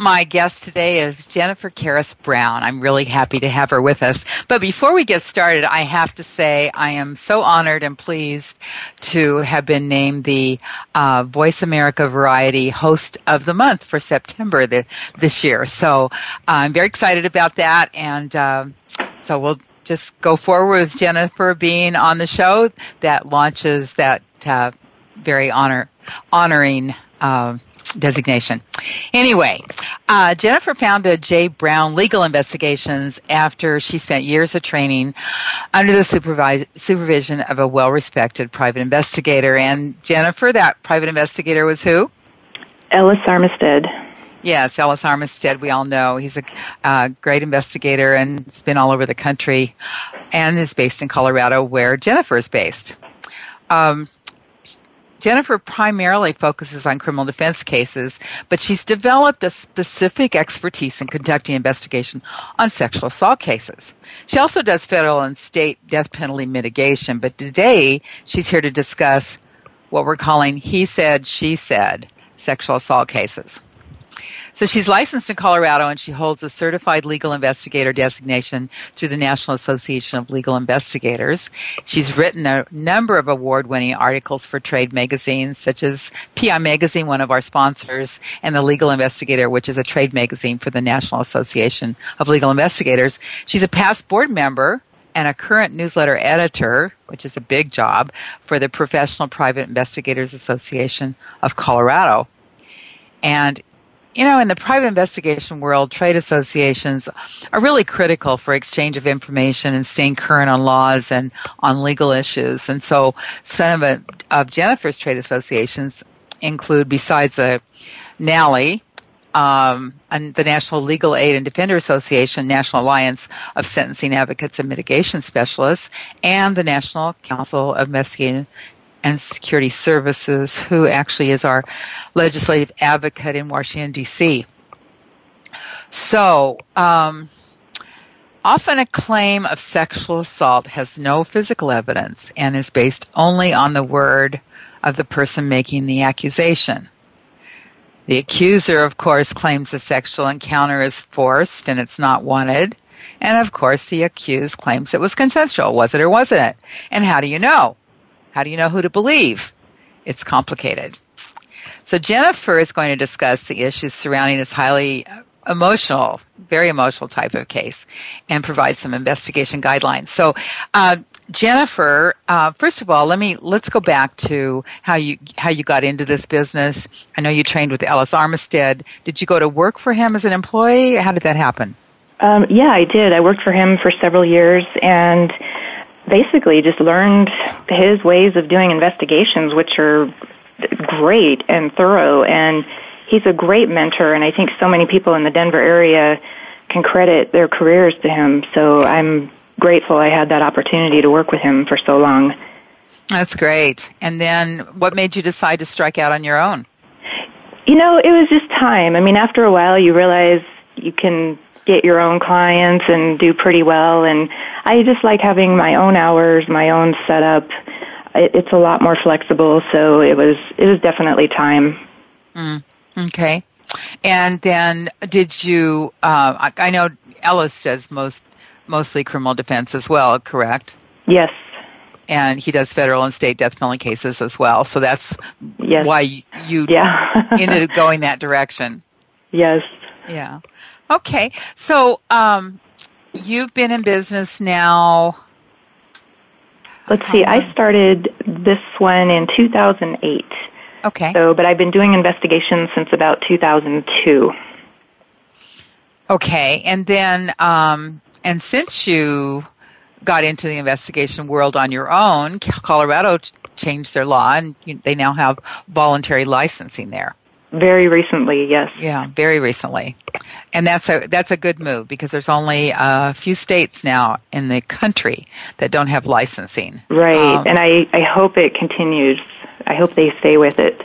My guest today is Jennifer Karras Brown. I'm really happy to have her with us. But before we get started, I have to say I am so honored and pleased to have been named the uh, Voice America Variety Host of the Month for September the, this year. So uh, I'm very excited about that. And uh, so we'll just go forward with Jennifer being on the show that launches that uh, very honor honoring uh, designation. Anyway, uh, Jennifer founded J. Brown Legal Investigations after she spent years of training under the supervise, supervision of a well respected private investigator. And Jennifer, that private investigator was who? Ellis Armistead. Yes, Ellis Armistead, we all know. He's a uh, great investigator and has been all over the country and is based in Colorado, where Jennifer is based. Um, Jennifer primarily focuses on criminal defense cases, but she's developed a specific expertise in conducting investigation on sexual assault cases. She also does federal and state death penalty mitigation, but today she's here to discuss what we're calling he said, she said sexual assault cases. So she's licensed in Colorado and she holds a certified legal investigator designation through the National Association of Legal Investigators. She's written a number of award winning articles for trade magazines such as PI Magazine, one of our sponsors, and The Legal Investigator, which is a trade magazine for the National Association of Legal Investigators. She's a past board member and a current newsletter editor, which is a big job, for the Professional Private Investigators Association of Colorado. And you know, in the private investigation world, trade associations are really critical for exchange of information and staying current on laws and on legal issues. And so some of, of Jennifer's trade associations include, besides the NALI, um, and the National Legal Aid and Defender Association, National Alliance of Sentencing Advocates and Mitigation Specialists, and the National Council of Investigating and Security Services, who actually is our legislative advocate in Washington, D.C. So, um, often a claim of sexual assault has no physical evidence and is based only on the word of the person making the accusation. The accuser, of course, claims the sexual encounter is forced and it's not wanted. And of course, the accused claims it was consensual. Was it or wasn't it? And how do you know? How do you know who to believe? It's complicated. So, Jennifer is going to discuss the issues surrounding this highly emotional, very emotional type of case and provide some investigation guidelines. So, uh, Jennifer, uh, first of all, let me let's go back to how you how you got into this business. I know you trained with Ellis Armistead. Did you go to work for him as an employee? How did that happen? Um, yeah, I did. I worked for him for several years, and basically just learned his ways of doing investigations, which are great and thorough. And he's a great mentor, and I think so many people in the Denver area can credit their careers to him. So I'm grateful I had that opportunity to work with him for so long. That's great. And then what made you decide to strike out on your own? You know, it was just time. I mean, after a while, you realize you can get your own clients and do pretty well. And I just like having my own hours, my own setup. It's a lot more flexible, so it was it was definitely time. Mm, okay. And then, did you? Uh, I, I know Ellis does most mostly criminal defense as well, correct? Yes. And he does federal and state death penalty cases as well. So that's yes. why you yeah. ended up going that direction. Yes. Yeah. Okay. So um, you've been in business now. Let's see. I started this one in 2008. Okay. So, but I've been doing investigations since about 2002. Okay, and then um, and since you got into the investigation world on your own, Colorado changed their law, and they now have voluntary licensing there. Very recently, yes. Yeah, very recently, and that's a that's a good move because there's only a few states now in the country that don't have licensing. Right, um, and I I hope it continues. I hope they stay with it.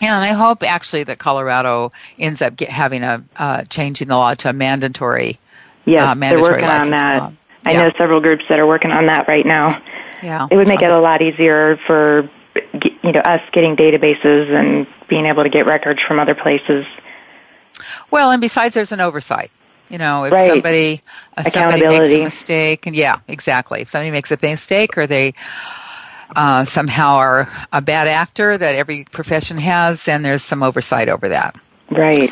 Yeah, and I hope actually that Colorado ends up get, having a uh, changing the law to a mandatory. Yes, uh, mandatory they're working on that. Law. I yeah. know several groups that are working on that right now. Yeah, it would make it a lot easier for you know us getting databases and being able to get records from other places. Well, and besides, there's an oversight. You know, if right. somebody uh, somebody makes a mistake, and yeah, exactly. If somebody makes a mistake or they uh, somehow are a bad actor that every profession has, and there's some oversight over that. Right.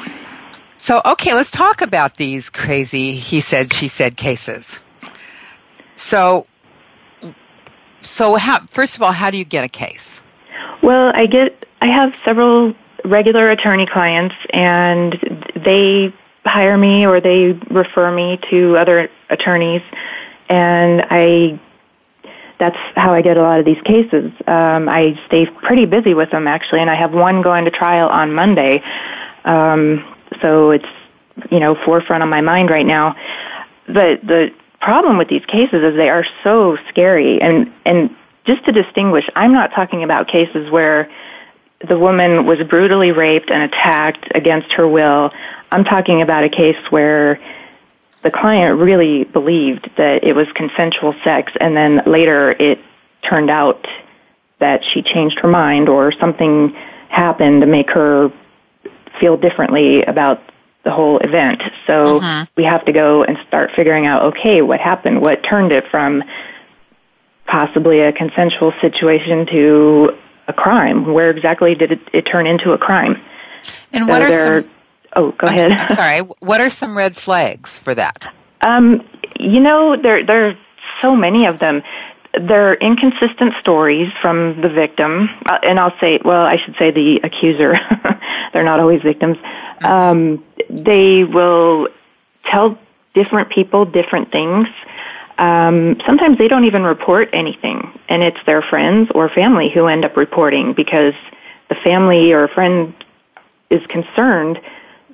So, okay, let's talk about these crazy he said, she said cases. So, so how, first of all, how do you get a case? Well, I get, I have several regular attorney clients, and they hire me or they refer me to other attorneys, and I that's how I get a lot of these cases. Um, I stay pretty busy with them actually, and I have one going to trial on Monday. Um, so it's you know forefront of my mind right now. The the problem with these cases is they are so scary, and and just to distinguish, I'm not talking about cases where the woman was brutally raped and attacked against her will. I'm talking about a case where the client really believed that it was consensual sex and then later it turned out that she changed her mind or something happened to make her feel differently about the whole event. So uh-huh. we have to go and start figuring out okay, what happened? What turned it from possibly a consensual situation to a crime? Where exactly did it, it turn into a crime? And what are there, some Oh, go I'm, ahead. Sorry. What are some red flags for that? Um, you know, there there are so many of them. They're inconsistent stories from the victim, uh, and I'll say, well, I should say the accuser. They're not always victims. Um, they will tell different people different things. Um, sometimes they don't even report anything, and it's their friends or family who end up reporting because the family or friend is concerned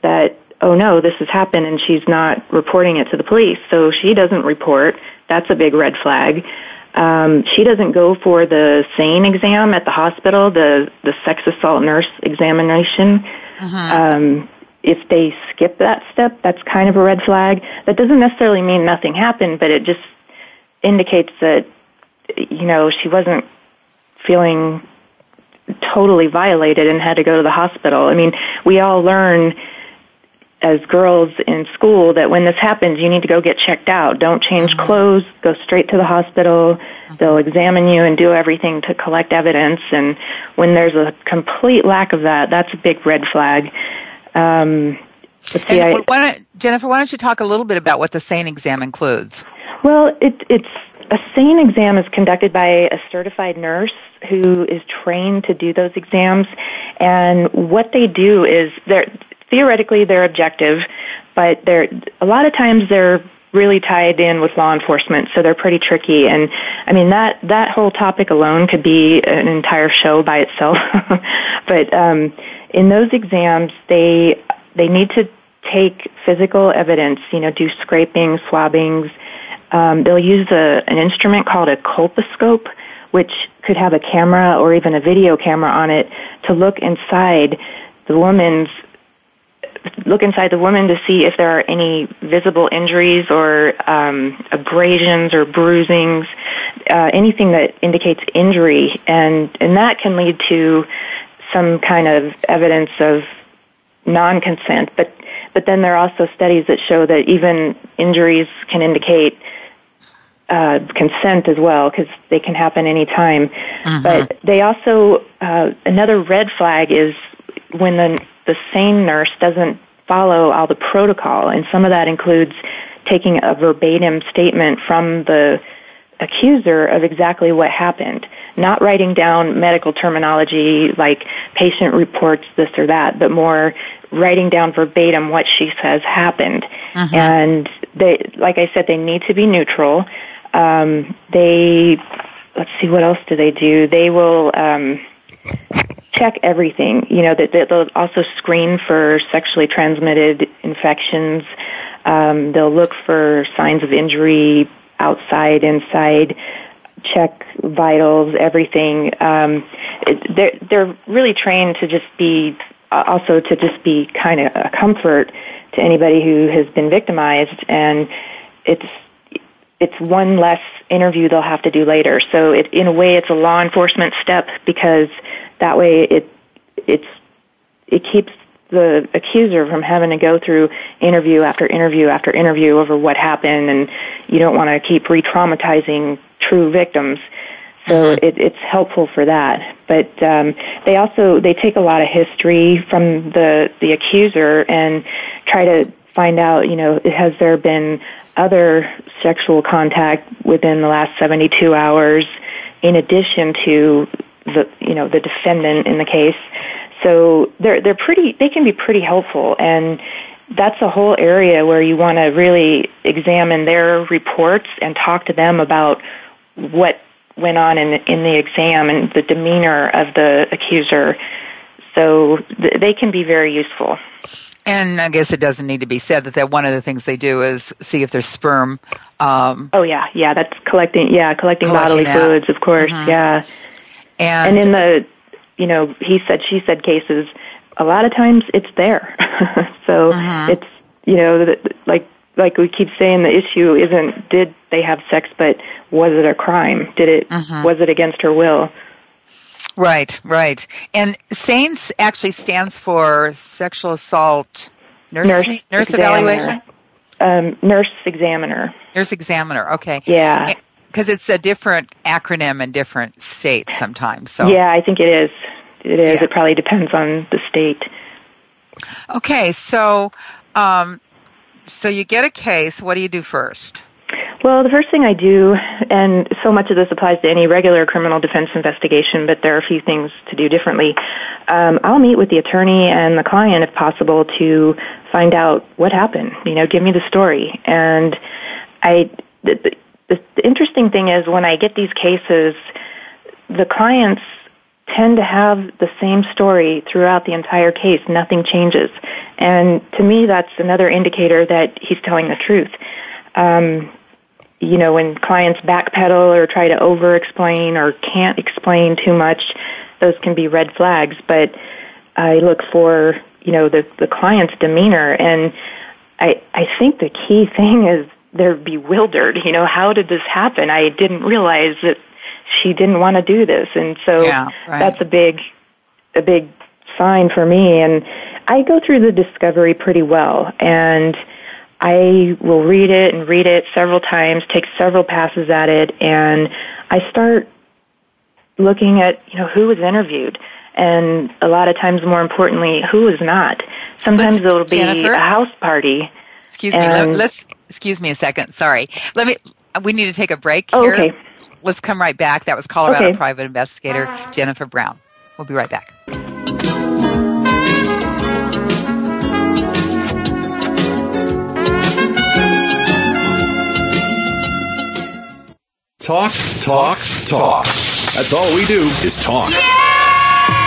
that oh no this has happened and she's not reporting it to the police. So she doesn't report. That's a big red flag. Um, she doesn't go for the SANE exam at the hospital the the sex assault nurse examination. Um, if they skip that step that's kind of a red flag that doesn't necessarily mean nothing happened but it just indicates that you know she wasn't feeling totally violated and had to go to the hospital i mean we all learn as girls in school that when this happens, you need to go get checked out. Don't change Mm-hmm. clothes. Go straight to the hospital. They'll examine you and do everything to collect evidence. And when there's a complete lack of that, that's a big red flag. Um, see, I, why don't, Jennifer, why don't you talk a little bit about what the SANE exam includes? Well, it, it's a SANE exam is conducted by a certified nurse who is trained to do those exams, and what they do is they're theoretically they're objective, but they're a lot of times they're really tied in with law enforcement, so they're pretty tricky. And I mean that that whole topic alone could be an entire show by itself. but um, in those exams, they they need to take physical evidence. You know, do scraping, swabbings. Um, they'll use a, an instrument called a colposcope, which could have a camera or even a video camera on it to look inside the woman's look inside the woman to see if there are any visible injuries or um, abrasions or bruisings, uh, anything that indicates injury, and and that can lead to some kind of evidence of non-consent, but but then there are also studies that show that even injuries can indicate uh, consent as well because they can happen anytime. Mm-hmm. But they also uh, another red flag is when the the sane nurse doesn't follow all the protocol, and some of that includes taking a verbatim statement from the accuser of exactly what happened, not writing down medical terminology like patient reports this or that, but more writing down verbatim what she says happened. Uh-huh. And they, like I said, they need to be neutral. Um, they, let's see, what else do they do? They will um, check everything. You know, that they'll also screen for sexually transmitted infections. Um, they'll look for signs of injury outside, inside, check vitals, everything. Um, it, they're they're really trained to just be uh, also to just be kind of a comfort to anybody who has been victimized, and it's it's one less interview they'll have to do later. So it, in a way, it's a law enforcement step because that way it it's it keeps the accuser from having to go through interview after interview after interview over what happened, and you don't want to keep re-traumatizing true victims. So mm-hmm. it, it's helpful for that. But um, they also they take a lot of history from the the accuser and try to find out. You know, has there been other sexual contact within the last 72 hours, in addition to the you know the defendant in the case. So they're they're pretty they can be pretty helpful and that's a whole area where you want to really examine their reports and talk to them about what went on in in the exam and the demeanor of the accuser. So th- they can be very useful. And I guess it doesn't need to be said that, that one of the things they do is see if there's sperm. Um, oh yeah, yeah, that's collecting. Yeah, collecting, collecting bodily that. fluids, of course. Mm-hmm. Yeah, and, and in the you know, he said, she said cases, a lot of times it's there. so uh-huh. it's, you know, like, like we keep saying, the issue isn't did they have sex, but was it a crime? Did it, uh-huh. was it against her will? Right, right. And SANES actually stands for sexual assault nurse, nurse, nurse evaluation? Um, nurse examiner. Nurse examiner, okay. Yeah because it's a different acronym in different states sometimes. So yeah, I think it is. It is. Yeah. It probably depends on the state. Okay, so um, so you get a case. What do you do first? Well, the first thing I do, and so much of this applies to any regular criminal defense investigation, but there are a few things to do differently. Um, I'll meet with the attorney and the client, if possible, to find out what happened. You know, give me the story. And I, the, interesting thing is when I get these cases, the clients tend to have the same story throughout the entire case. Nothing changes. And to me, that's another indicator that he's telling the truth. Um, you know, when clients backpedal or try to over explain or can't explain too much, those can be red flags. But I look for, you know, the, the client's demeanor. And I, I think the key thing is they're bewildered. You know, how did this happen? I didn't realize that she didn't want to do this, and so yeah, right. that's a big, a big sign for me. And I go through the discovery pretty well, and I will read it and read it several times, take several passes at it, and I start looking at you know who was interviewed and a lot of times more importantly who is not sometimes it'll be Jennifer? a house party excuse me let, us excuse me a second. Sorry. Let me. We need to take a break oh, here. okay. Let's come right back. That was Colorado okay. private investigator Jennifer Brown. We'll be right back. Talk, talk, talk. That's all we do is talk. Yeah!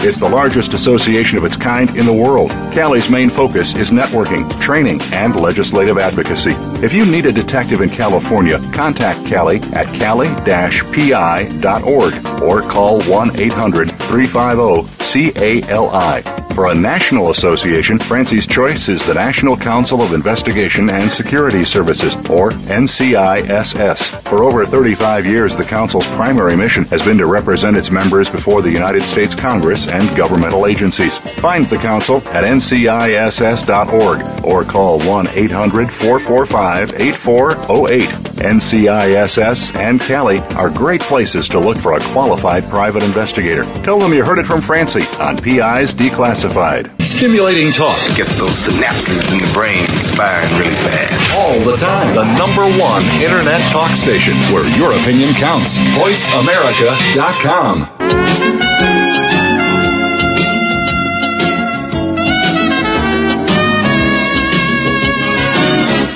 It's the largest association of its kind in the world. Cali's main focus is networking, training, and legislative advocacy. If you need a detective in California, contact Cali at cali-pi.org or call 1-800-350-CALI. For a national association, Francie's Choice is the National Council of Investigation and Security Services, or NCISS. For over 35 years, the Council's primary mission has been to represent its members before the United States Congress and governmental agencies. Find the Council at nciss.org or call 1 800 445 8408. NCISS and Cali are great places to look for a qualified private investigator. Tell them you heard it from Francie on PIs Declassified. Stimulating talk gets those synapses in the brain firing really fast. All the time. The number one internet talk station where your opinion counts. VoiceAmerica.com.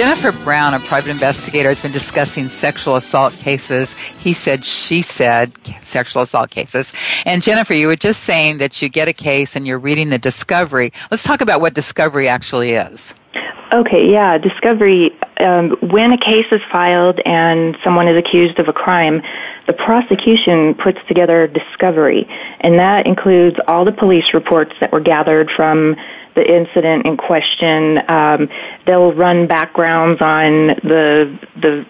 Jennifer Brown, a private investigator, has been discussing sexual assault cases. He said, she said, sexual assault cases. And Jennifer, you were just saying that you get a case and you're reading the discovery. Let's talk about what discovery actually is. Okay, yeah, discovery. Um, when a case is filed and someone is accused of a crime, the prosecution puts together discovery, and that includes all the police reports that were gathered from the incident in question. Um, they'll run backgrounds on the the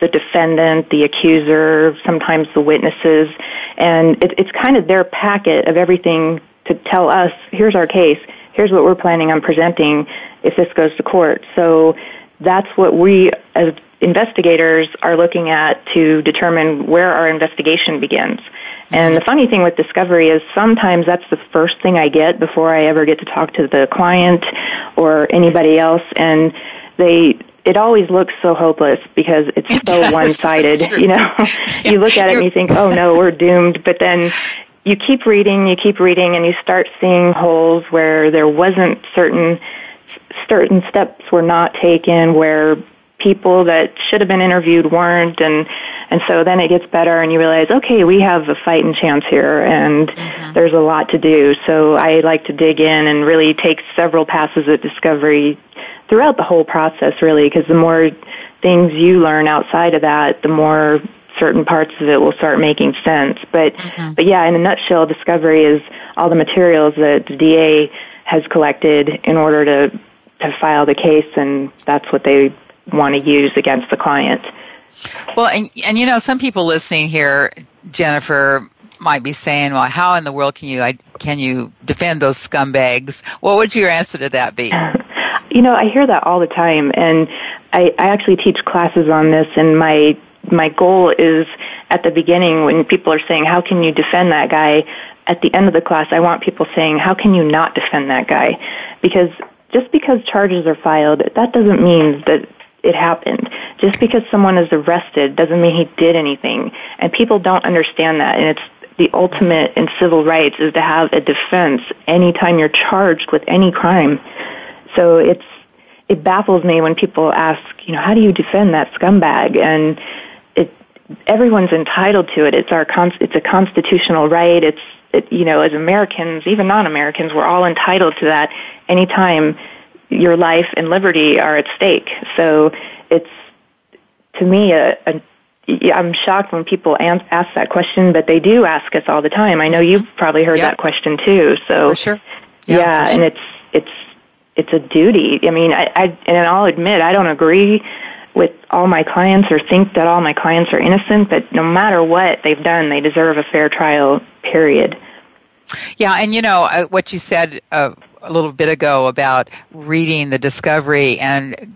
the defendant, the accuser, sometimes the witnesses, and it, it's kind of their packet of everything to tell us, here's our case, here's what we're planning on presenting if this goes to court. So that's what we as investigators are looking at to determine where our investigation begins. And the funny thing with discovery is sometimes that's the first thing I get before I ever get to talk to the client or anybody else and they it always looks so hopeless because it's It so does. one-sided, you know. you look at it and you think, "Oh no, we're doomed." But then you keep reading, you keep reading and you start seeing holes where there wasn't certain certain steps were not taken where people that should have been interviewed weren't and and so then it gets better and you realize okay we have a fighting chance here and mm-hmm. there's a lot to do. So i like to dig in and really take several passes at discovery throughout the whole process really because the more things you learn outside of that the more certain parts of it will start making sense. But mm-hmm. but yeah in a nutshell discovery is all the materials that the da has collected in order to to file the case and that's what they want to use against the client. Well, and, and you know, some people listening here, Jennifer, might be saying, "Well, how in the world can you can you defend those scumbags?" What would your answer to that be? You know, I hear that all the time, and I, I actually teach classes on this. And my my goal is at the beginning when people are saying, "How can you defend that guy?" At the end of the class, I want people saying, "How can you not defend that guy?" Because just because charges are filed, that doesn't mean that it happened. Just because someone is arrested doesn't mean he did anything. And people don't understand that. And it's the ultimate in civil rights is to have a defense anytime you're charged with any crime. So it's it baffles me when people ask, you know, how do you defend that scumbag? And it everyone's entitled to it. It's our it's a constitutional right. It's it, you know, as Americans, even non-Americans, we're all entitled to that anytime your life and liberty are at stake. So it's to me a, a I'm shocked when people ask that question, but they do ask us all the time. I know you've probably heard that question too. So For sure. yeah, for and it's it's it's a duty. I mean, I, I and I'll admit I don't agree with all my clients or think that all my clients are innocent, but no matter what they've done, they deserve a fair trial. Period. Yeah, and you know uh, what you said uh, a little bit ago about reading the discovery and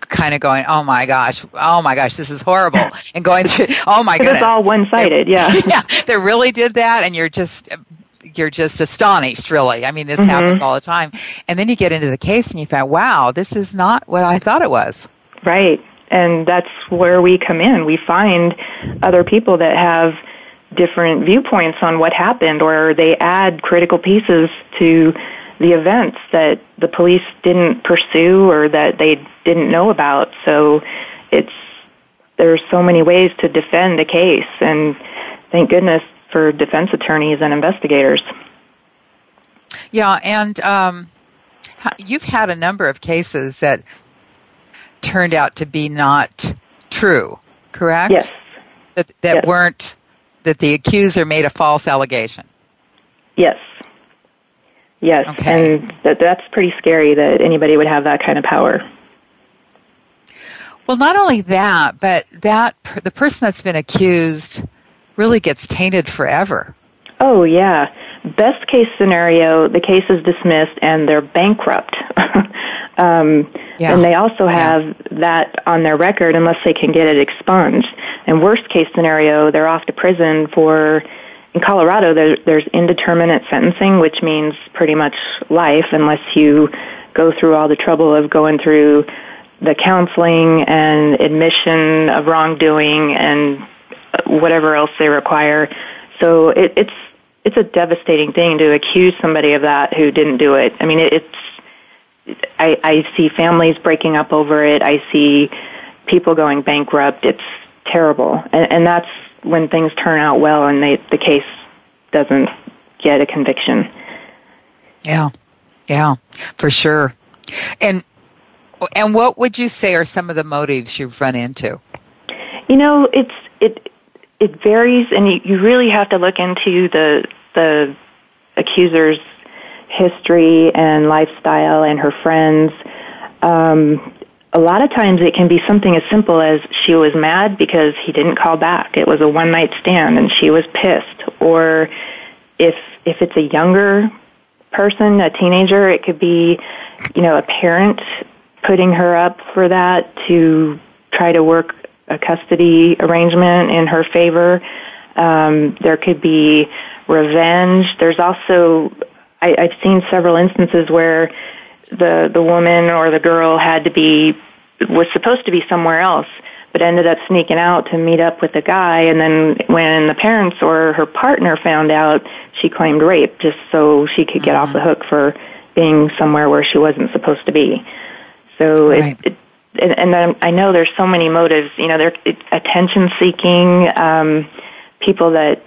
kind of going, "Oh my gosh, oh my gosh, this is horrible," and going through, "Oh my It goodness." was all one-sided. Yeah. yeah, they really did that, and you're just you're just astonished, really. I mean, this Mhm. happens all the time. And then you get into the case and you find, wow, this is not what I thought it was. Right. And that's where we come in. We find other people that have different viewpoints on what happened, or they add critical pieces to the events that the police didn't pursue or that they didn't know about. So it's there's so many ways to defend a case, and thank goodness for defense attorneys and investigators. Yeah, and um, you've had a number of cases that turned out to be not true, correct? Yes. That, that Yes. weren't, that the accuser made a false allegation. Yes. Yes, Okay. and that, that's pretty scary that anybody would have that kind of power. Well, not only that, but that the person that's been accused really gets tainted forever. Oh, yeah. Best case scenario, the case is dismissed and they're bankrupt. um, Yeah. And they also Yeah. have that on their record unless they can get it expunged. And worst case scenario, they're off to prison for, in Colorado, there, there's indeterminate sentencing, which means pretty much life unless you go through all the trouble of going through the counseling and admission of wrongdoing and whatever else they require. So it, it's it's a devastating thing to accuse somebody of that who didn't do it. I mean, it, it's I, I see families breaking up over it. I see people going bankrupt. It's terrible, and, and that's when things turn out well and they, the case doesn't get a conviction. Yeah, yeah, for sure. And and what would you say are some of the motives you've run into? You know, it's it it varies, and you, you really have to look into the the accuser's history and lifestyle and her friends. Um, a lot of times, it can be something as simple as she was mad because he didn't call back. It was a one night stand, and she was pissed. Or if if it's a younger person, a teenager, it could be, you know, a parent putting her up for that to try to work a custody arrangement in her favor. Um, there could be revenge. There's also, I, I've seen several instances where the the woman or the girl had to be was supposed to be somewhere else, but ended up sneaking out to meet up with a guy. And then when the parents or her partner found out, she claimed rape just so she could get off the hook for being somewhere where she wasn't supposed to be. So Right. it, it and, and then I know there's so many motives. You know, they're it, attention seeking, um, people that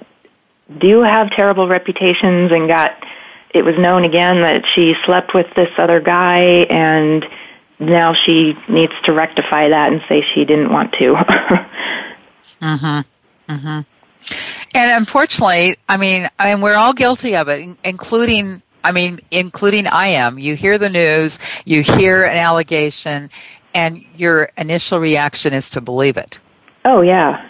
do have terrible reputations and got. It was known again that she slept with this other guy, and now she needs to rectify that and say she didn't want to. mhm. Mhm. And unfortunately, I mean, and we're all guilty of it, including, I mean, including I am. You hear the news, you hear an allegation, and your initial reaction is to believe it. oh yeah,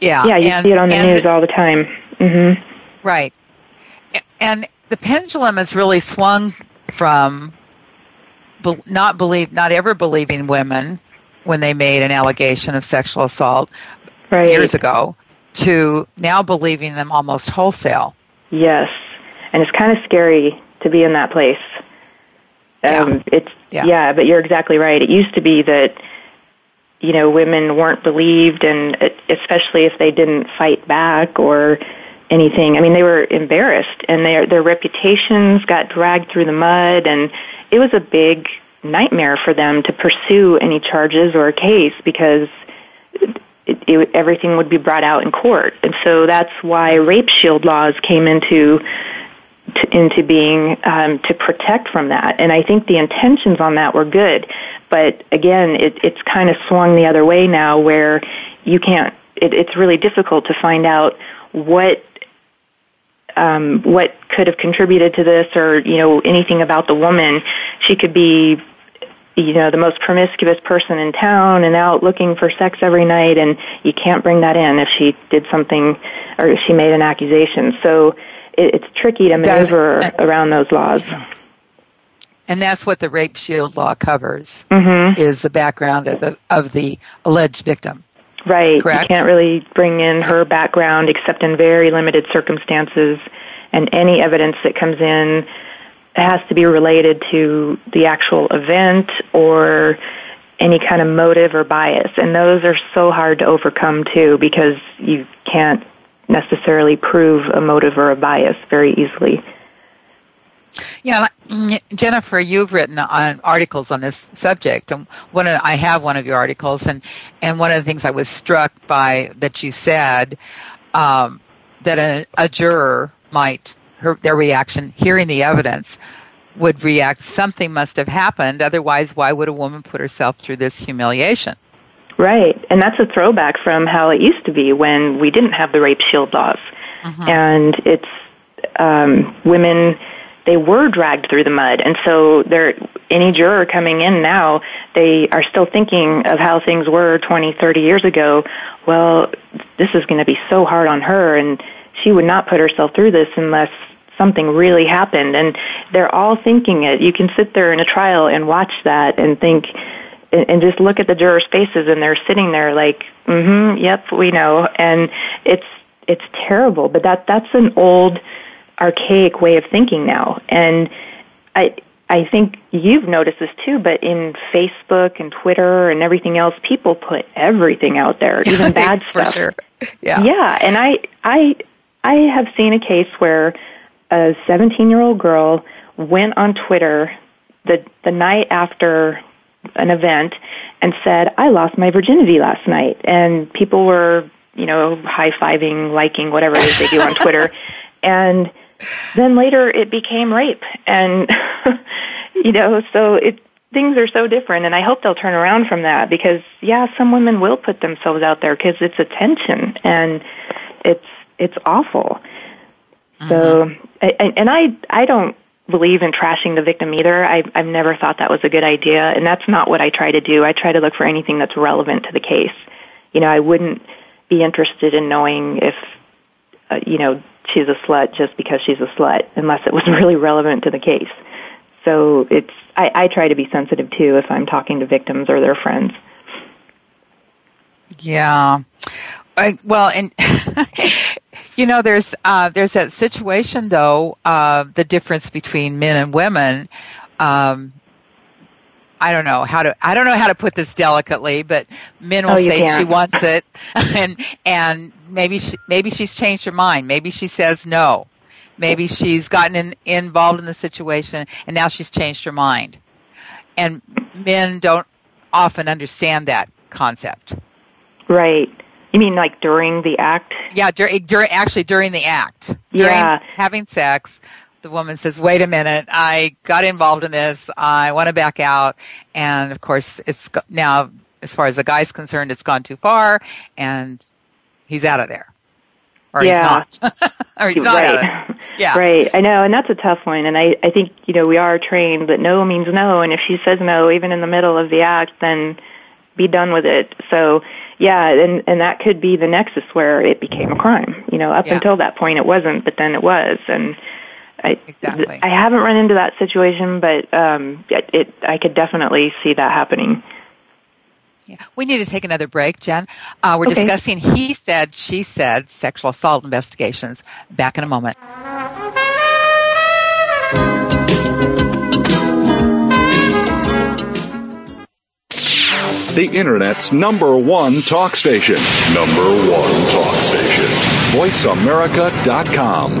Yeah, yeah, you and- see it on the news all the time. hmm Right. And the pendulum has really swung from be- not believe, not ever believing women when they made an allegation of sexual assault Right. years ago to now believing them almost wholesale. Yes, and it's kind of scary to be in that place. Um, It's Yeah. yeah. but you're exactly right. It used to be that you know women weren't believed, and it- especially if they didn't fight back or anything. I mean, they were embarrassed, and their their reputations got dragged through the mud, and it was a big nightmare for them to pursue any charges or a case because it, it, everything would be brought out in court, and so that's why rape shield laws came into to, into being um, to protect from that. And I think the intentions on that were good, but again, it, it's kind of swung the other way now, where you can't. It, it's really difficult to find out what um, what could have contributed to this, or you know anything about the woman. She could be you know the most promiscuous person in town and out looking for sex every night and you can't bring that in if she did something or if she made an accusation so it, it's tricky to maneuver around those laws And that's what the rape shield law covers hmm is the background of the of the alleged victim. Right Correct. you can't really bring in her background except in very limited circumstances and any evidence that comes in has to be related to the actual event or any kind of motive or bias. And those are so hard to overcome too because you can't necessarily prove a motive or a bias very easily. Yeah, Jennifer, you've written on articles on this subject, and one of, I have one of your articles, and and one of the things I was struck by that you said um, that a, a juror might her, their reaction hearing the evidence would react something must have happened otherwise why would a woman put herself through this humiliation right and that's a throwback from how it used to be when we didn't have the rape shield laws mm-hmm. and it's um, women they were dragged through the mud. And so there any juror coming in now they are still thinking of how things were 20 30 years ago. Well this is going to be so hard on her and she would not put herself through this unless something really happened. And they're all thinking it. You can sit there in a trial and watch that and think and just look at the jurors faces and they're sitting there like mhm yep we know. And it's it's terrible. But that that's an old archaic way of thinking now and i I think you've noticed this too, but in Facebook and Twitter and everything else, people put everything out there, even bad For stuff. sure. Yeah. Yeah, and I I I have seen a case where a 17 year old girl went on Twitter the the night after an event and said, "I lost my virginity last night," and people were, you know, high fiving, liking whatever it is they do on Twitter, and then later it became rape, and you know, so it things are so different, and I hope they'll turn around from that because yeah, some women will put themselves out there because it's attention and it's it's awful. So, mm-hmm. and I I don't believe in trashing the victim either. I, I've never thought that was a good idea, and that's not what I try to do. I try to look for anything that's relevant to the case. You know, I wouldn't be interested in knowing if, uh, you know, she's a slut just because she's a slut, unless it was really relevant to the case. So it's I, I try to be sensitive too if I'm talking to victims or their friends. Yeah. I, well, and you know, there's uh, there's that situation though, uh, the difference between men and women. Um, I don't know how to I don't know how to put this delicately, but men will oh, say can. she wants it, and and maybe she, maybe she's changed her mind. Maybe she says no. Maybe she's gotten in, involved in the situation and now she's changed her mind. And men don't often understand that concept. Right. You mean like during the act? Yeah, during, during actually during the act. During Yeah. having sex, the woman says, "Wait a minute, I got involved in this. I want to back out." And of course, it's now as far as the guy's concerned, it's gone too far and he's out of there. Or Yeah. he's not. or he's not out of right. there. Yeah. Right. I know, and that's a tough one. And I, I think, you know, we are trained that no means no. And if she says no, even in the middle of the act, then be done with it. So, yeah, and, and that could be the nexus where it became a crime. You know, up Yeah. until that point it wasn't, but then it was. And I, Exactly. I haven't run into that situation, but um, it, it, I could definitely see that happening. Yeah. We need to take another break, Jen. Uh, we're Okay. discussing he said, she said sexual assault investigations. Back in a moment. The Internet's number one talk station. Number one talk station. VoiceAmerica.com.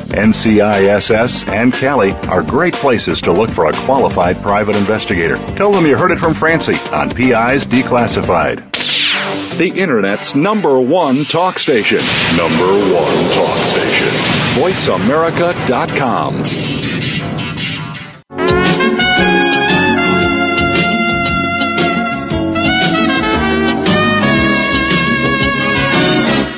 NCISS and Cali are great places to look for a qualified private investigator. Tell them you heard it from Francie on PIs Declassified. The Internet's number one talk station. Number one talk station. VoiceAmerica.com.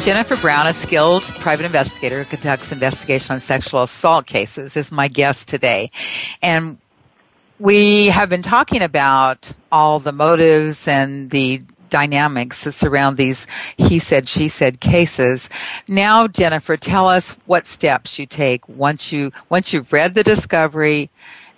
Jennifer Brown, a skilled private investigator who conducts investigation on sexual assault cases, is my guest today. And we have been talking about all the motives and the dynamics that surround these he said, she said cases. Now, Jennifer, tell us what steps you take once you once you've read the discovery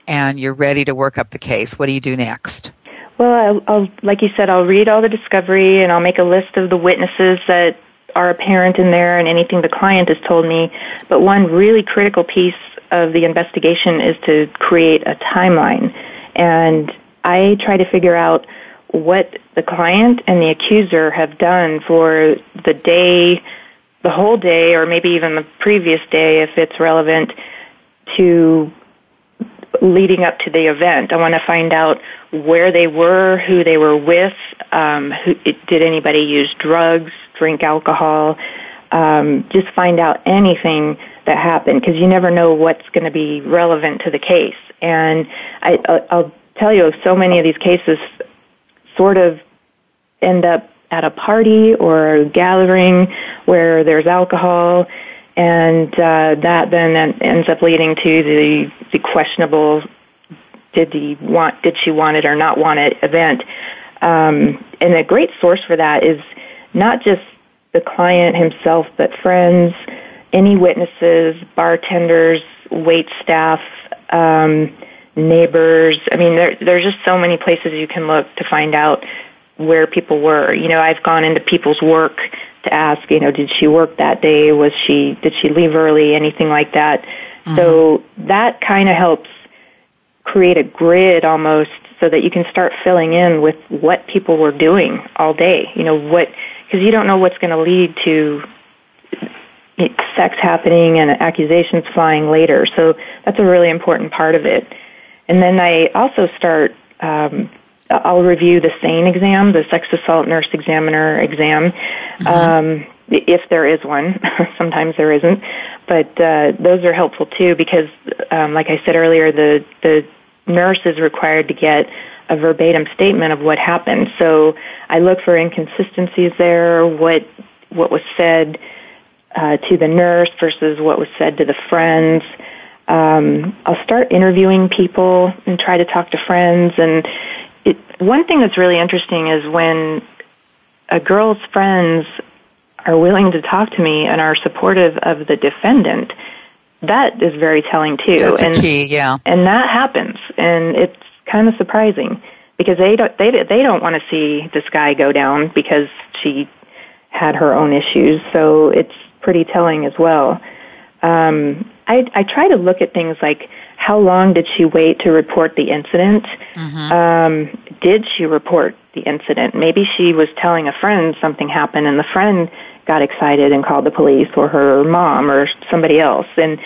and you're ready to work up the case. What do you do next? Well, I'll, I'll, like you said, I'll read all the discovery and I'll make a list of the witnesses that are apparent in there and anything the client has told me. But one really critical piece of the investigation is to create a timeline. And I try to figure out what the client and the accuser have done for the day, the whole day, or maybe even the previous day if it's relevant to leading up to the event. I want to find out where they were, who they were with, um, who, did anybody use drugs, drink alcohol, um, just find out anything that happened because you never know what's going to be relevant to the case. And I, I'll tell you, so many of these cases sort of end up at a party or a gathering where there's alcohol and uh, that then ends up leading to the the questionable did he want did she want it or not want it event. Um, and a great source for that is not just the client himself, but friends, any witnesses, bartenders, wait staff, um, neighbors. I mean, there, there's just so many places you can look to find out where people were. You know, I've gone into people's work to ask, you know, did she work that day? Was she, did she leave early? Anything like that. Mm-hmm. So that kind of helps create a grid almost so that you can start filling in with what people were doing all day. You know, what, because you don't know what's going to lead to sex happening and accusations flying later. So that's a really important part of it. And then I also start um, I'll review the SANE exam, the sex assault nurse examiner exam, mm-hmm. um, if there is one. Sometimes there isn't, but uh, those are helpful too because, um, like I said earlier, the the nurse is required to get a verbatim statement of what happened. So I look for inconsistencies there. What what was said uh, to the nurse versus what was said to the friends. Um, I'll start interviewing people and try to talk to friends and it, one thing that's really interesting is when a girl's friends are willing to talk to me and are supportive of the defendant, that is very telling too. That's and, key, yeah. And that happens, and it's kind of surprising because they don't they they don't want to see this guy go down because she had her own issues. So it's pretty telling as well. Um, I I try to look at things like how long did she wait to report the incident? Mm-hmm. Um, did she report the incident? Maybe she was telling a friend something happened and the friend got excited and called the police or her mom or somebody else. And,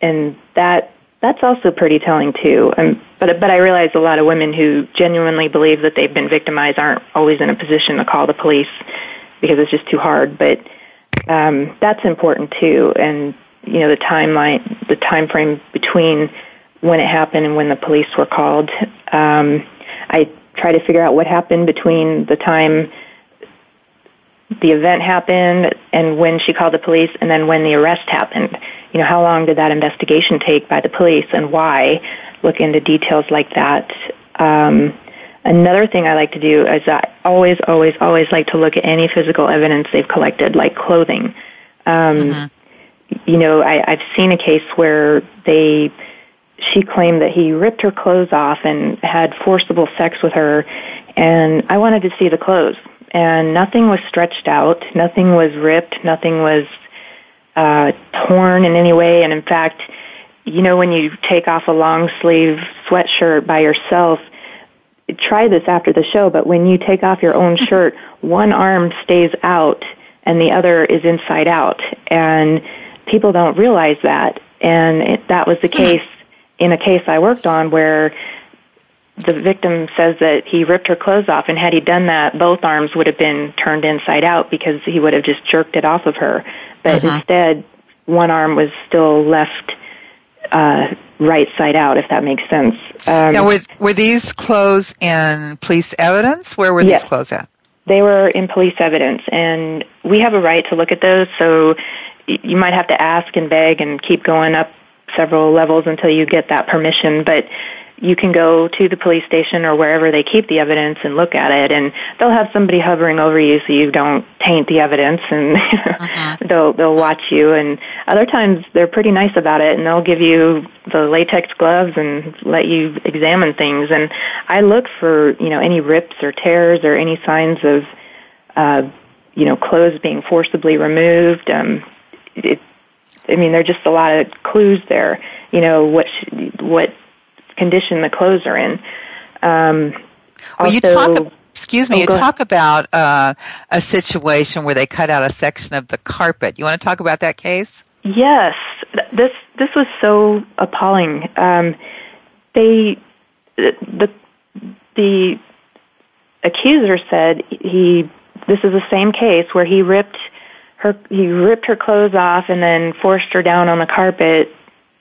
and that, that's also pretty telling too. Um, but, but I realize a lot of women who genuinely believe that they've been victimized aren't always in a position to call the police because it's just too hard. But, um, that's important too. And you know the timeline, the time frame between when it happened and when the police were called. Um, I try to figure out what happened between the time the event happened and when she called the police and then when the arrest happened. You know, how long did that investigation take by the police and why? Look into details like that. Um, another thing I like to do is I always, always, always like to look at any physical evidence they've collected, like clothing. Um, mm-hmm. You know, I, I've seen a case where they, she claimed that he ripped her clothes off and had forcible sex with her, and I wanted to see the clothes and nothing was stretched out, nothing was ripped, nothing was uh, torn in any way. And in fact, you know, when you take off a long sleeve sweatshirt by yourself, try this after the show, but when you take off your own shirt, one arm stays out and the other is inside out. And people don't realize that. And it, that was the hmm. case in a case I worked on where the victim says that he ripped her clothes off, and had he done that, both arms would have been turned inside out because he would have just jerked it off of her. But uh-huh. instead, one arm was still left uh, right side out, if that makes sense. Um, now, were, were these clothes in police evidence? Where were yes, these clothes at? They were in police evidence, and we have a right to look at those. So you might have to ask and beg and keep going up several levels until you get that permission. But you can go to the police station or wherever they keep the evidence and look at it and they'll have somebody hovering over you so you don't taint the evidence and uh-huh. they'll they'll watch you and other times they're pretty nice about it and they'll give you the latex gloves and let you examine things and I look for you know any rips or tears or any signs of uh you know clothes being forcibly removed um it's I mean there're just a lot of clues there you know what sh- what condition the clothes are in. Um, well, also, you talk. Excuse me. Oh, you talk about uh, a situation where they cut out a section of the carpet. You want to talk about that case? Yes. This this was so appalling. Um, they the the accuser said he this is the same case where he ripped her he ripped her clothes off and then forced her down on the carpet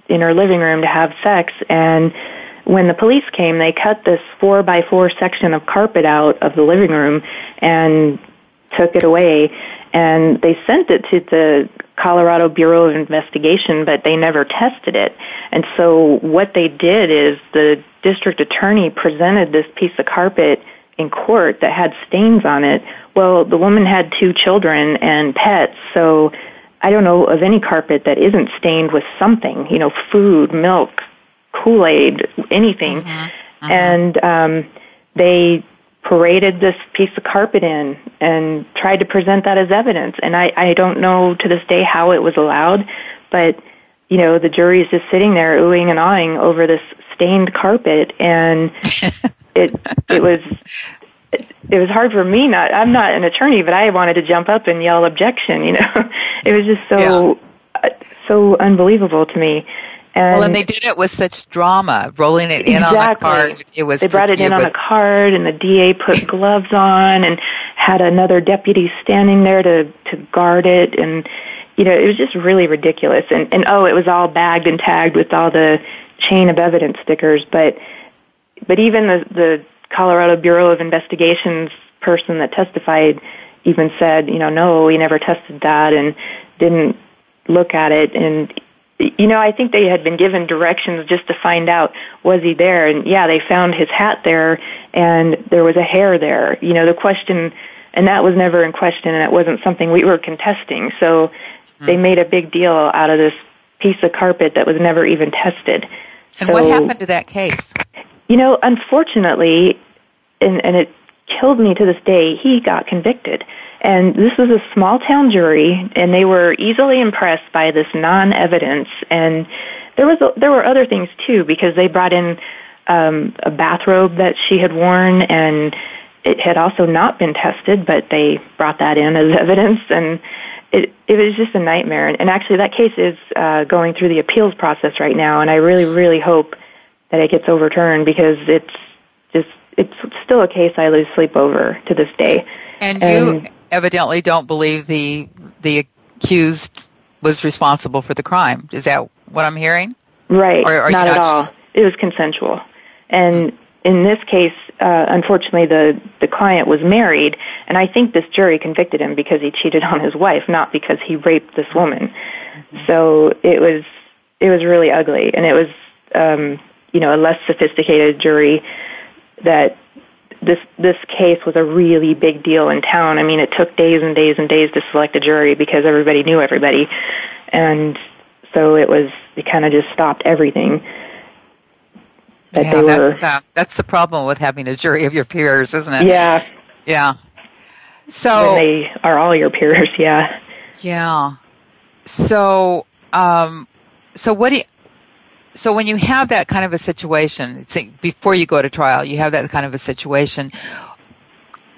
in her living room to have sex and when the police came, they cut this four by four section of carpet out of the living room and took it away. And they sent it to the Colorado Bureau of Investigation, but they never tested it. And so what they did is the district attorney presented this piece of carpet in court that had stains on it. Well, the woman had two children and pets, so I don't know of any carpet that isn't stained with something, you know, food, milk, Kool Aid, anything. Mm-hmm. Mm-hmm. And um, they paraded this piece of carpet in and tried to present that as evidence. And I, I don't know to this day how it was allowed, but you know, the jury is just sitting there oohing and awing over this stained carpet, and it it was it, it was hard for me. Not I'm not an attorney, but I wanted to jump up and yell objection. You know, it was just so yeah. so unbelievable to me. And well, and they did it with such drama, rolling it in exactly. on a card. It was they brought it in it on a card, and the DA put gloves on and had another deputy standing there to to guard it, and you know it was just really ridiculous. And and oh, it was all bagged and tagged with all the chain of evidence stickers. But but even the the Colorado Bureau of Investigations person that testified even said, you know, no, we never tested that and didn't look at it and you know, I think they had been given directions just to find out was he there, and yeah, they found his hat there, and there was a hair there. You know, the question, and that was never in question, and it wasn't something we were contesting. So mm-hmm. they made a big deal out of this piece of carpet that was never even tested. And so, what happened to that case? You know, unfortunately, and, and it killed me to this day. He got convicted. And this was a small town jury, and they were easily impressed by this non-evidence. And there was a, there were other things too because they brought in um, a bathrobe that she had worn, and it had also not been tested, but they brought that in as evidence, and it it was just a nightmare. And, and actually, that case is uh, going through the appeals process right now, and I really really hope that it gets overturned because it's just it's still a case I lose sleep over to this day. And, and you evidently don't believe the the accused was responsible for the crime. Is that what I'm hearing? Right. Or not, not, at all. It was consensual, and in this case, uh, unfortunately, the the client was married, and I think this jury convicted him because he cheated on his wife, not because he raped this woman. Mm-hmm. So it was it was really ugly, and it was um, you know a less sophisticated jury that this this case was a really big deal in town. I mean, it took days and days and days to select a jury because everybody knew everybody, and so it was it kind of just stopped everything. That yeah, that's uh, that's the problem with having a jury of your peers, isn't it? Yeah, yeah. So when they are all your peers, yeah. Yeah. So, um, so what do you, so when you have that kind of a situation, before you go to trial, you have that kind of a situation.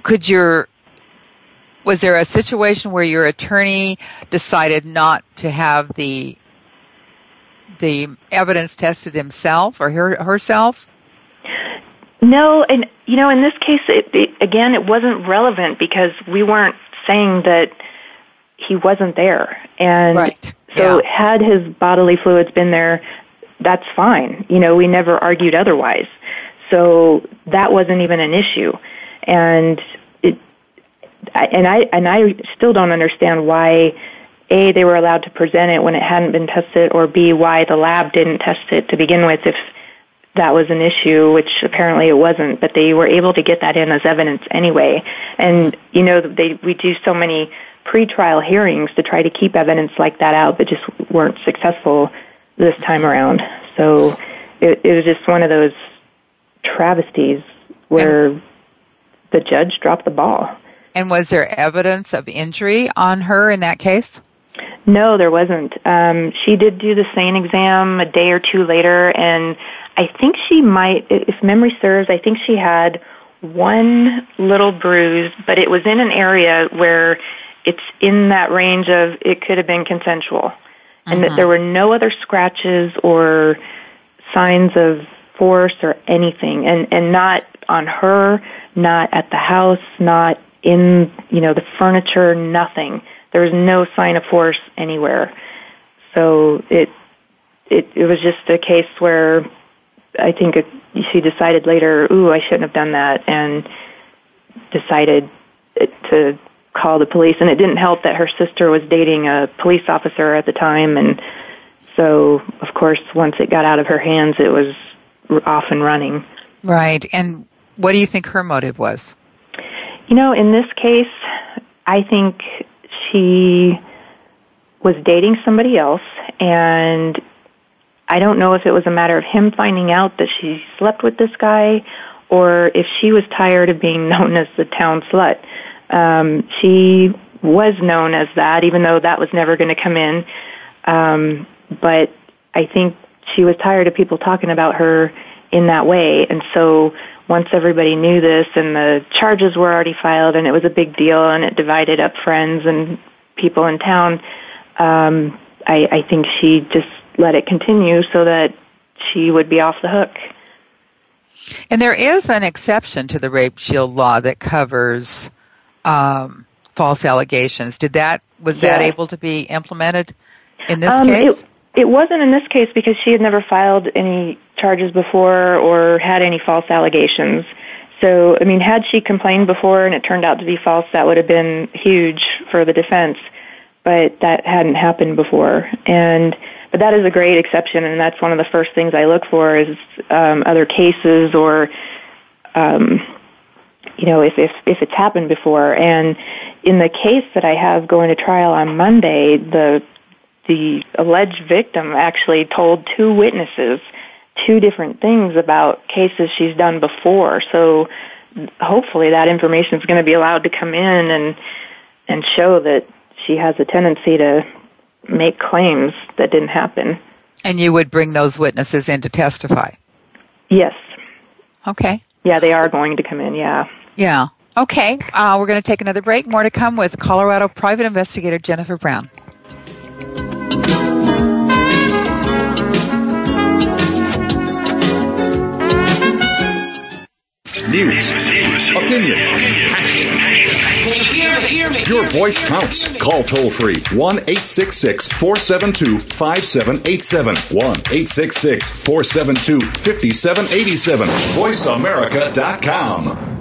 Could your was there a situation where your attorney decided not to have the the evidence tested himself or her, herself? No, and you know, in this case, it, it, again, it wasn't relevant because we weren't saying that he wasn't there, and right. so yeah. had his bodily fluids been there, that's fine. You know, we never argued otherwise. So that wasn't even an issue. And it, and I, and I still don't understand why A, they were allowed to present it when it hadn't been tested, or B, why the lab didn't test it to begin with if that was an issue, which apparently it wasn't, but they were able to get that in as evidence anyway. And, you know, they, we do so many pretrial hearings to try to keep evidence like that out that just weren't successful this time around. So it, it was just one of those travesties where and, the judge dropped the ball. And was there evidence of injury on her in that case? No, there wasn't. Um, she did do the SANE exam a day or two later, and I think she might, if memory serves, I think she had one little bruise, but it was in an area where it's in that range of it could have been consensual and mm-hmm. that there were no other scratches or signs of force or anything. And and not on her not at the house not in you know the furniture nothing. There was no sign of force anywhere. So it it it was just a case where i think it, she decided later ooh i shouldn't have done that and decided to call the police and it didn't help that her sister was dating a police officer at the time and so of course once it got out of her hands it was off and running. Right and what do you think her motive was? You know in this case i think she was dating somebody else and i don't know if it was a matter of him finding out that she slept with this guy or if she was tired of being known as the town slut um, she was known as that, even though that was never going to come in. Um, but I think she was tired of people talking about her in that way, and so once everybody knew this and the charges were already filed and it was a big deal and it divided up friends and people in town, um, I, I think she just let it continue so that she would be off the hook. And there is an exception to the rape shield law that covers um, false allegations. Did that was that able to be implemented in this um, case? It, it wasn't in this case because she had never filed any charges before or had any false allegations. So, I mean, had she complained before and it turned out to be false, that would have been huge for the defense. But that hadn't happened before, and but that is a great exception, and that's one of the first things I look for is um, other cases or um, you know, if, if, if it's happened before. And in the case that I have going to trial on Monday, the, the alleged victim actually told two witnesses two different things about cases she's done before. So hopefully that information is going to be allowed to come in and, and show that she has a tendency to make claims that didn't happen. And you would bring those witnesses in to testify? Yes. Okay. Yeah, they are going to come in, yeah. Yeah. Okay. Uh, we're going to take another break. More to come with Colorado private investigator Jennifer Brown. news, opinion, Your voice counts. Call toll free 1 866 472 5787. 1 866 472 5787. VoiceAmerica.com.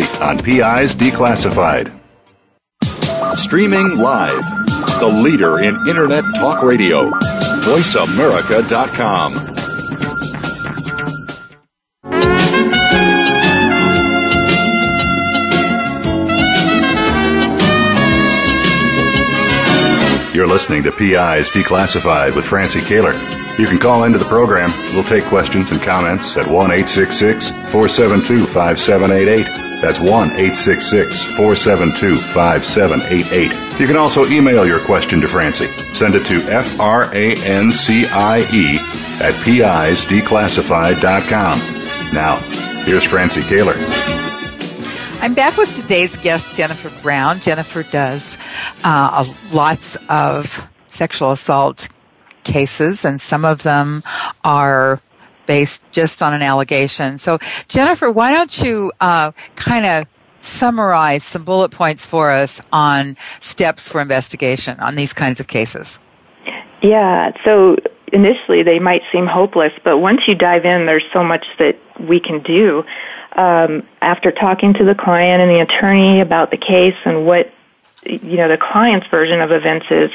on PI's Declassified. Streaming live. The leader in Internet talk radio. VoiceAmerica.com. You're listening to PI's Declassified with Francie Koehler. You can call into the program. We'll take questions and comments at 1 866 472 5788. That's 1 866 472 5788. You can also email your question to Francie. Send it to F R A N C I E at PI'sDeclassified.com. Now, here's Francie Koehler. I'm back with today's guest, Jennifer Brown. Jennifer does uh, lots of sexual assault cases, and some of them are based just on an allegation. So, Jennifer, why don't you uh, kind of summarize some bullet points for us on steps for investigation on these kinds of cases? Yeah, so initially they might seem hopeless, but once you dive in, there's so much that we can do um, after talking to the client and the attorney about the case and what you know the client's version of events is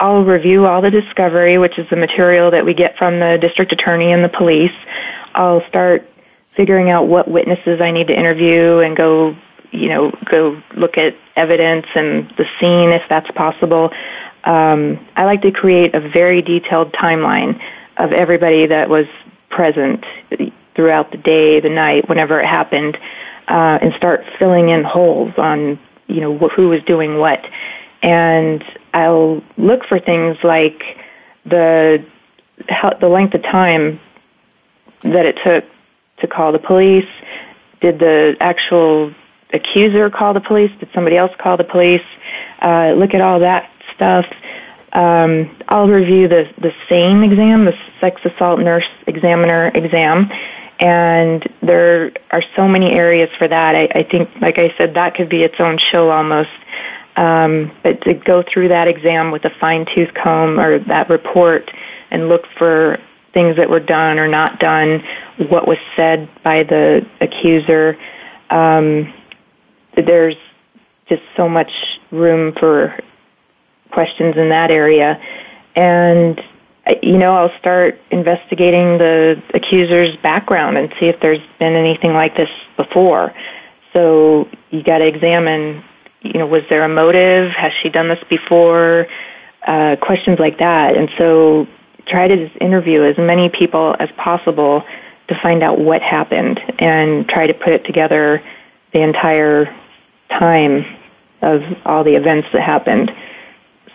I'll review all the discovery which is the material that we get from the district attorney and the police. I'll start figuring out what witnesses I need to interview and go you know go look at evidence and the scene if that's possible. Um, I like to create a very detailed timeline of everybody that was present throughout the day, the night, whenever it happened, uh, and start filling in holes on you know who was doing what. And I'll look for things like the how, the length of time that it took to call the police. Did the actual accuser call the police? Did somebody else call the police? Uh, look at all that stuff. Um, I'll review the the SANE exam, the sex assault nurse examiner exam, and there are so many areas for that. I, I think, like I said, that could be its own show almost. Um, but to go through that exam with a fine tooth comb or that report and look for things that were done or not done, what was said by the accuser, um, there's just so much room for questions in that area. And you know, I'll start investigating the accuser's background and see if there's been anything like this before. So you got to examine, you know, was there a motive? Has she done this before? Uh, questions like that. And so try to interview as many people as possible to find out what happened and try to put it together the entire time of all the events that happened.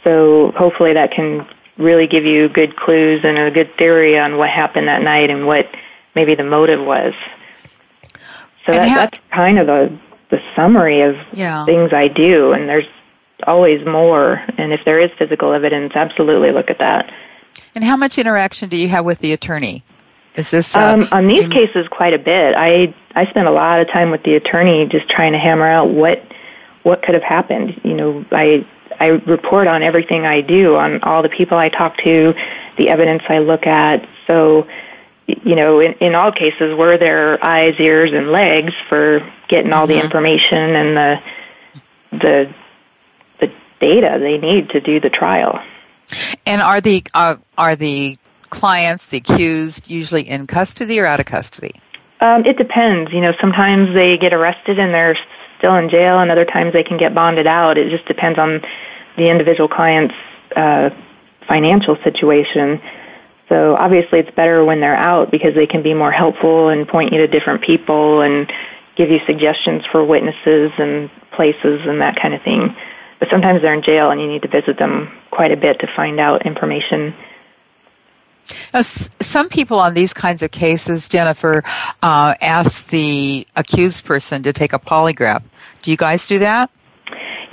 So hopefully that can really give you good clues and a good theory on what happened that night and what maybe the motive was. So that, ha- that's kind of the the summary of yeah. things I do, and there's always more. And if there is physical evidence, absolutely look at that. And how much interaction do you have with the attorney? Is this uh, um, on these cases quite a bit? I I spend a lot of time with the attorney just trying to hammer out what what could have happened. You know, I I report on everything I do, on all the people I talk to, the evidence I look at. So you know, in, in all cases, were their eyes, ears, and legs for getting all mm-hmm. the information and the the the data they need to do the trial. And are the uh, are the clients, the accused, usually in custody or out of custody? Um, it depends. You know, sometimes they get arrested and they're still in jail, and other times they can get bonded out. It just depends on the individual client's uh, financial situation. So obviously, it's better when they're out because they can be more helpful and point you to different people and give you suggestions for witnesses and places and that kind of thing. But sometimes they're in jail and you need to visit them quite a bit to find out information. Now, some people on these kinds of cases, Jennifer, uh, ask the accused person to take a polygraph. Do you guys do that?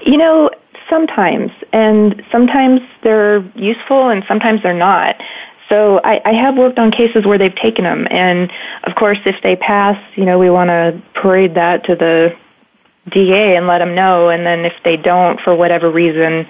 You know, sometimes, and sometimes they're useful and sometimes they're not. So I, I have worked on cases where they've taken them, and of course, if they pass, you know, we want to parade that to the DA and let them know. And then if they don't, for whatever reason,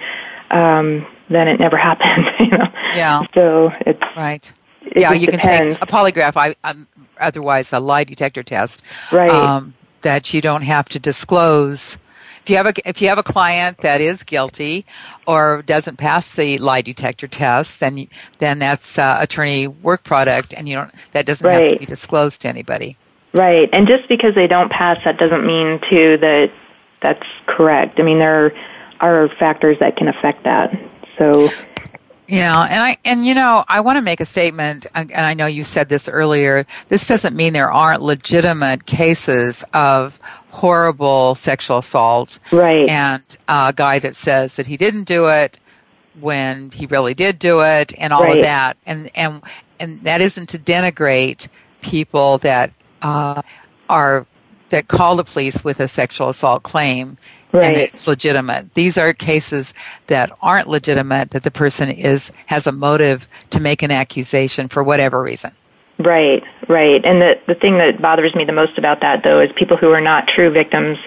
um, then it never happened. You know. Yeah. So it's right. It yeah, you depends. can take a polygraph. I, um, otherwise a lie detector test. Right. Um, that you don't have to disclose. If you have a if you have a client that is guilty or doesn't pass the lie detector test, then then that's uh, attorney work product, and you don't that doesn't right. have to be disclosed to anybody. Right. And just because they don't pass, that doesn't mean, too, that that's correct. I mean, there are factors that can affect that. So. Yeah, and I and you know I want to make a statement, and I know you said this earlier. This doesn't mean there aren't legitimate cases of horrible sexual assault, right? And a guy that says that he didn't do it when he really did do it, and all right. of that, and and and that isn't to denigrate people that uh, are that call the police with a sexual assault claim right. and it's legitimate. These are cases that aren't legitimate that the person is has a motive to make an accusation for whatever reason. Right, right. And the the thing that bothers me the most about that though is people who are not true victims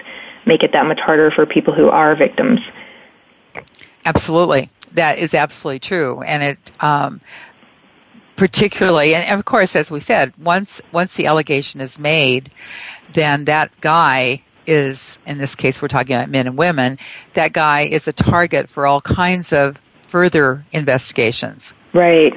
make it that much harder for people who are victims. Absolutely. That is absolutely true. And it um, particularly and of course as we said once once the allegation is made then that guy is in this case we're talking about men and women that guy is a target for all kinds of further investigations. Right.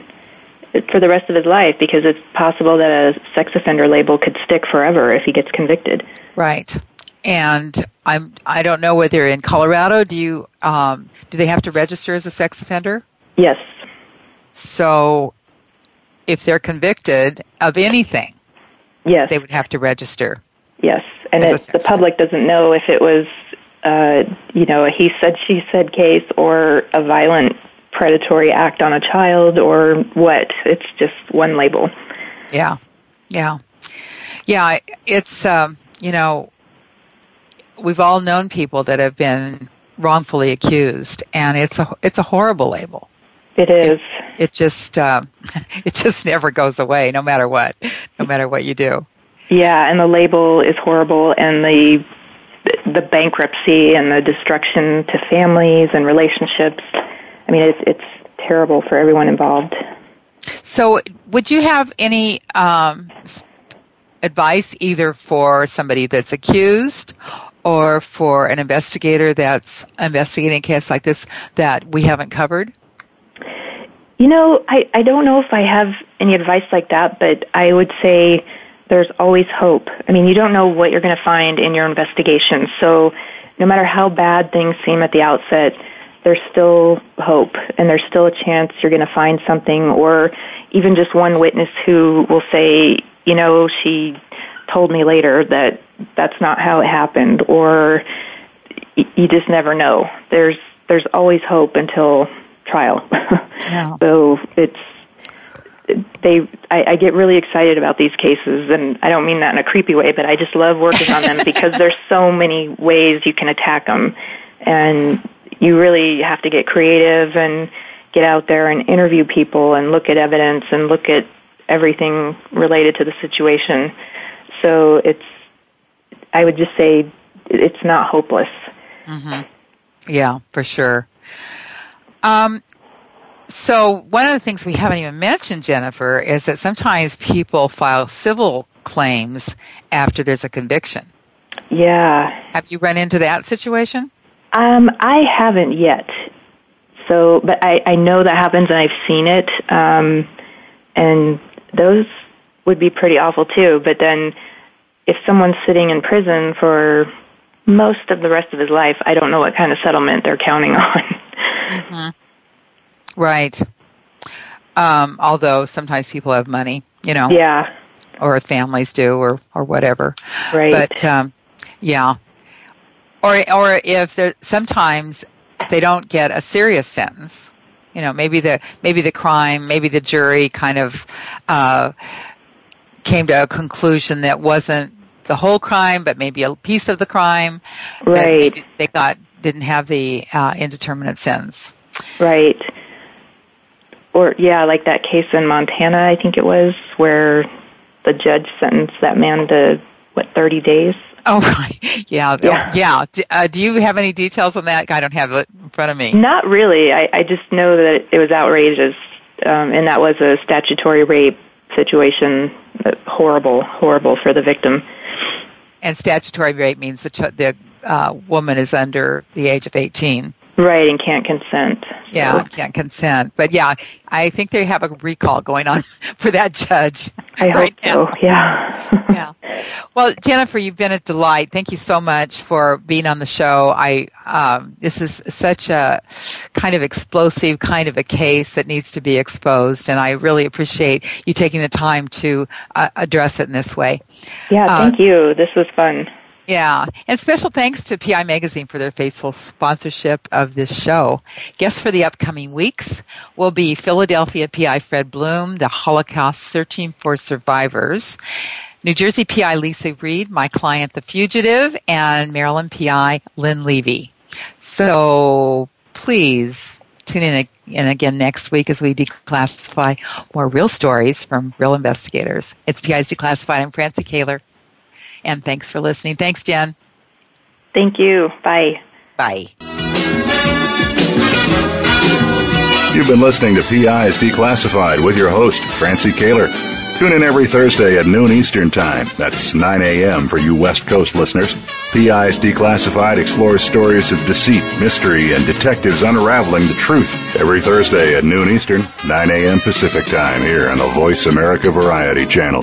For the rest of his life because it's possible that a sex offender label could stick forever if he gets convicted. Right. And i'm i don't know whether in colorado do you um, do they have to register as a sex offender? Yes. So if they're convicted of anything, yes, they would have to register. Yes, and it, the public doesn't know if it was, uh, you know, a he said she said case or a violent predatory act on a child or what. It's just one label. Yeah, yeah, yeah. It's um, you know, we've all known people that have been wrongfully accused, and it's a it's a horrible label. It is. It, it just uh, it just never goes away, no matter what, no matter what you do. Yeah, and the label is horrible, and the the bankruptcy and the destruction to families and relationships. I mean, it's it's terrible for everyone involved. So, would you have any um, advice either for somebody that's accused or for an investigator that's investigating a case like this that we haven't covered? You know, I, I don't know if I have any advice like that, but I would say there's always hope. I mean, you don't know what you're going to find in your investigation. So no matter how bad things seem at the outset, there's still hope and there's still a chance you're going to find something or even just one witness who will say, you know, she told me later that that's not how it happened or you just never know. There's there's always hope until trial. Yeah. so it's they I, I get really excited about these cases and I don't mean that in a creepy way, but I just love working on them because there's so many ways you can attack them and you really have to get creative and get out there and interview people and look at evidence and look at everything related to the situation. So it's I would just say it's not hopeless. Mm-hmm. Yeah, for sure. Um, So, one of the things we haven't even mentioned, Jennifer, is that sometimes people file civil claims after there's a conviction. Yeah. Have you run into that situation? Um, I haven't yet. So, but I, I know that happens and I've seen it. Um, and those would be pretty awful too. But then if someone's sitting in prison for most of the rest of his life, I don't know what kind of settlement they're counting on. Mm-hmm. Right. Um, although sometimes people have money, you know. Yeah. Or families do, or or whatever. Right. But um, yeah. Or or if there sometimes they don't get a serious sentence. You know, maybe the maybe the crime, maybe the jury kind of uh, came to a conclusion that wasn't the whole crime, but maybe a piece of the crime. Right. they got didn't have the uh, indeterminate sentence. Right. Or yeah, like that case in Montana, I think it was, where the judge sentenced that man to what thirty days. Oh right, yeah, yeah. yeah. Do, uh, do you have any details on that? I don't have it in front of me. Not really. I, I just know that it was outrageous, um, and that was a statutory rape situation. Uh, horrible, horrible for the victim. And statutory rape means the ch- the uh, woman is under the age of eighteen. Right, and can't consent. Yeah, can't consent. But yeah, I think they have a recall going on for that judge. I right hope so. Yeah. yeah. Well, Jennifer, you've been a delight. Thank you so much for being on the show. I um, this is such a kind of explosive kind of a case that needs to be exposed, and I really appreciate you taking the time to uh, address it in this way. Yeah, thank uh, you. This was fun. Yeah. And special thanks to PI Magazine for their faithful sponsorship of this show. Guests for the upcoming weeks will be Philadelphia PI Fred Bloom, the Holocaust Searching for Survivors, New Jersey PI Lisa Reed, my client The Fugitive, and Maryland PI Lynn Levy. So please tune in and again next week as we declassify more real stories from real investigators. It's PI's Declassified. I'm Francie Koehler. And thanks for listening. Thanks, Jen. Thank you. Bye. Bye. You've been listening to PI's Declassified with your host, Francie Koehler. Tune in every Thursday at noon Eastern Time. That's 9 a.m. for you West Coast listeners. PI's Declassified explores stories of deceit, mystery, and detectives unraveling the truth. Every Thursday at noon Eastern, 9 a.m. Pacific Time here on the Voice America Variety Channel.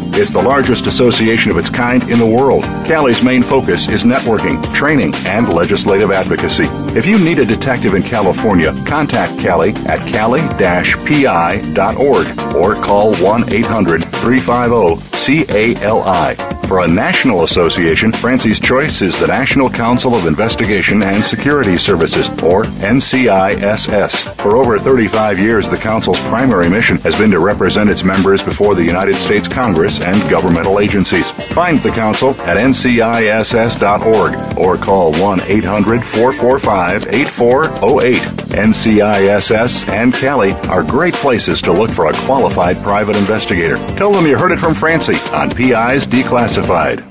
It's the largest association of its kind in the world. CALI's main focus is networking, training, and legislative advocacy. If you need a detective in California, contact CALI at cali-pi.org or call 1-800-350 CALI. For a national association, Francie's choice is the National Council of Investigation and Security Services, or NCISS. For over 35 years, the Council's primary mission has been to represent its members before the United States Congress and governmental agencies. Find the Council at nciss.org or call 1 800 445 8408. NCISS and CALI are great places to look for a qualified private investigator. Tell them you heard it from Francie on PI's Declassified.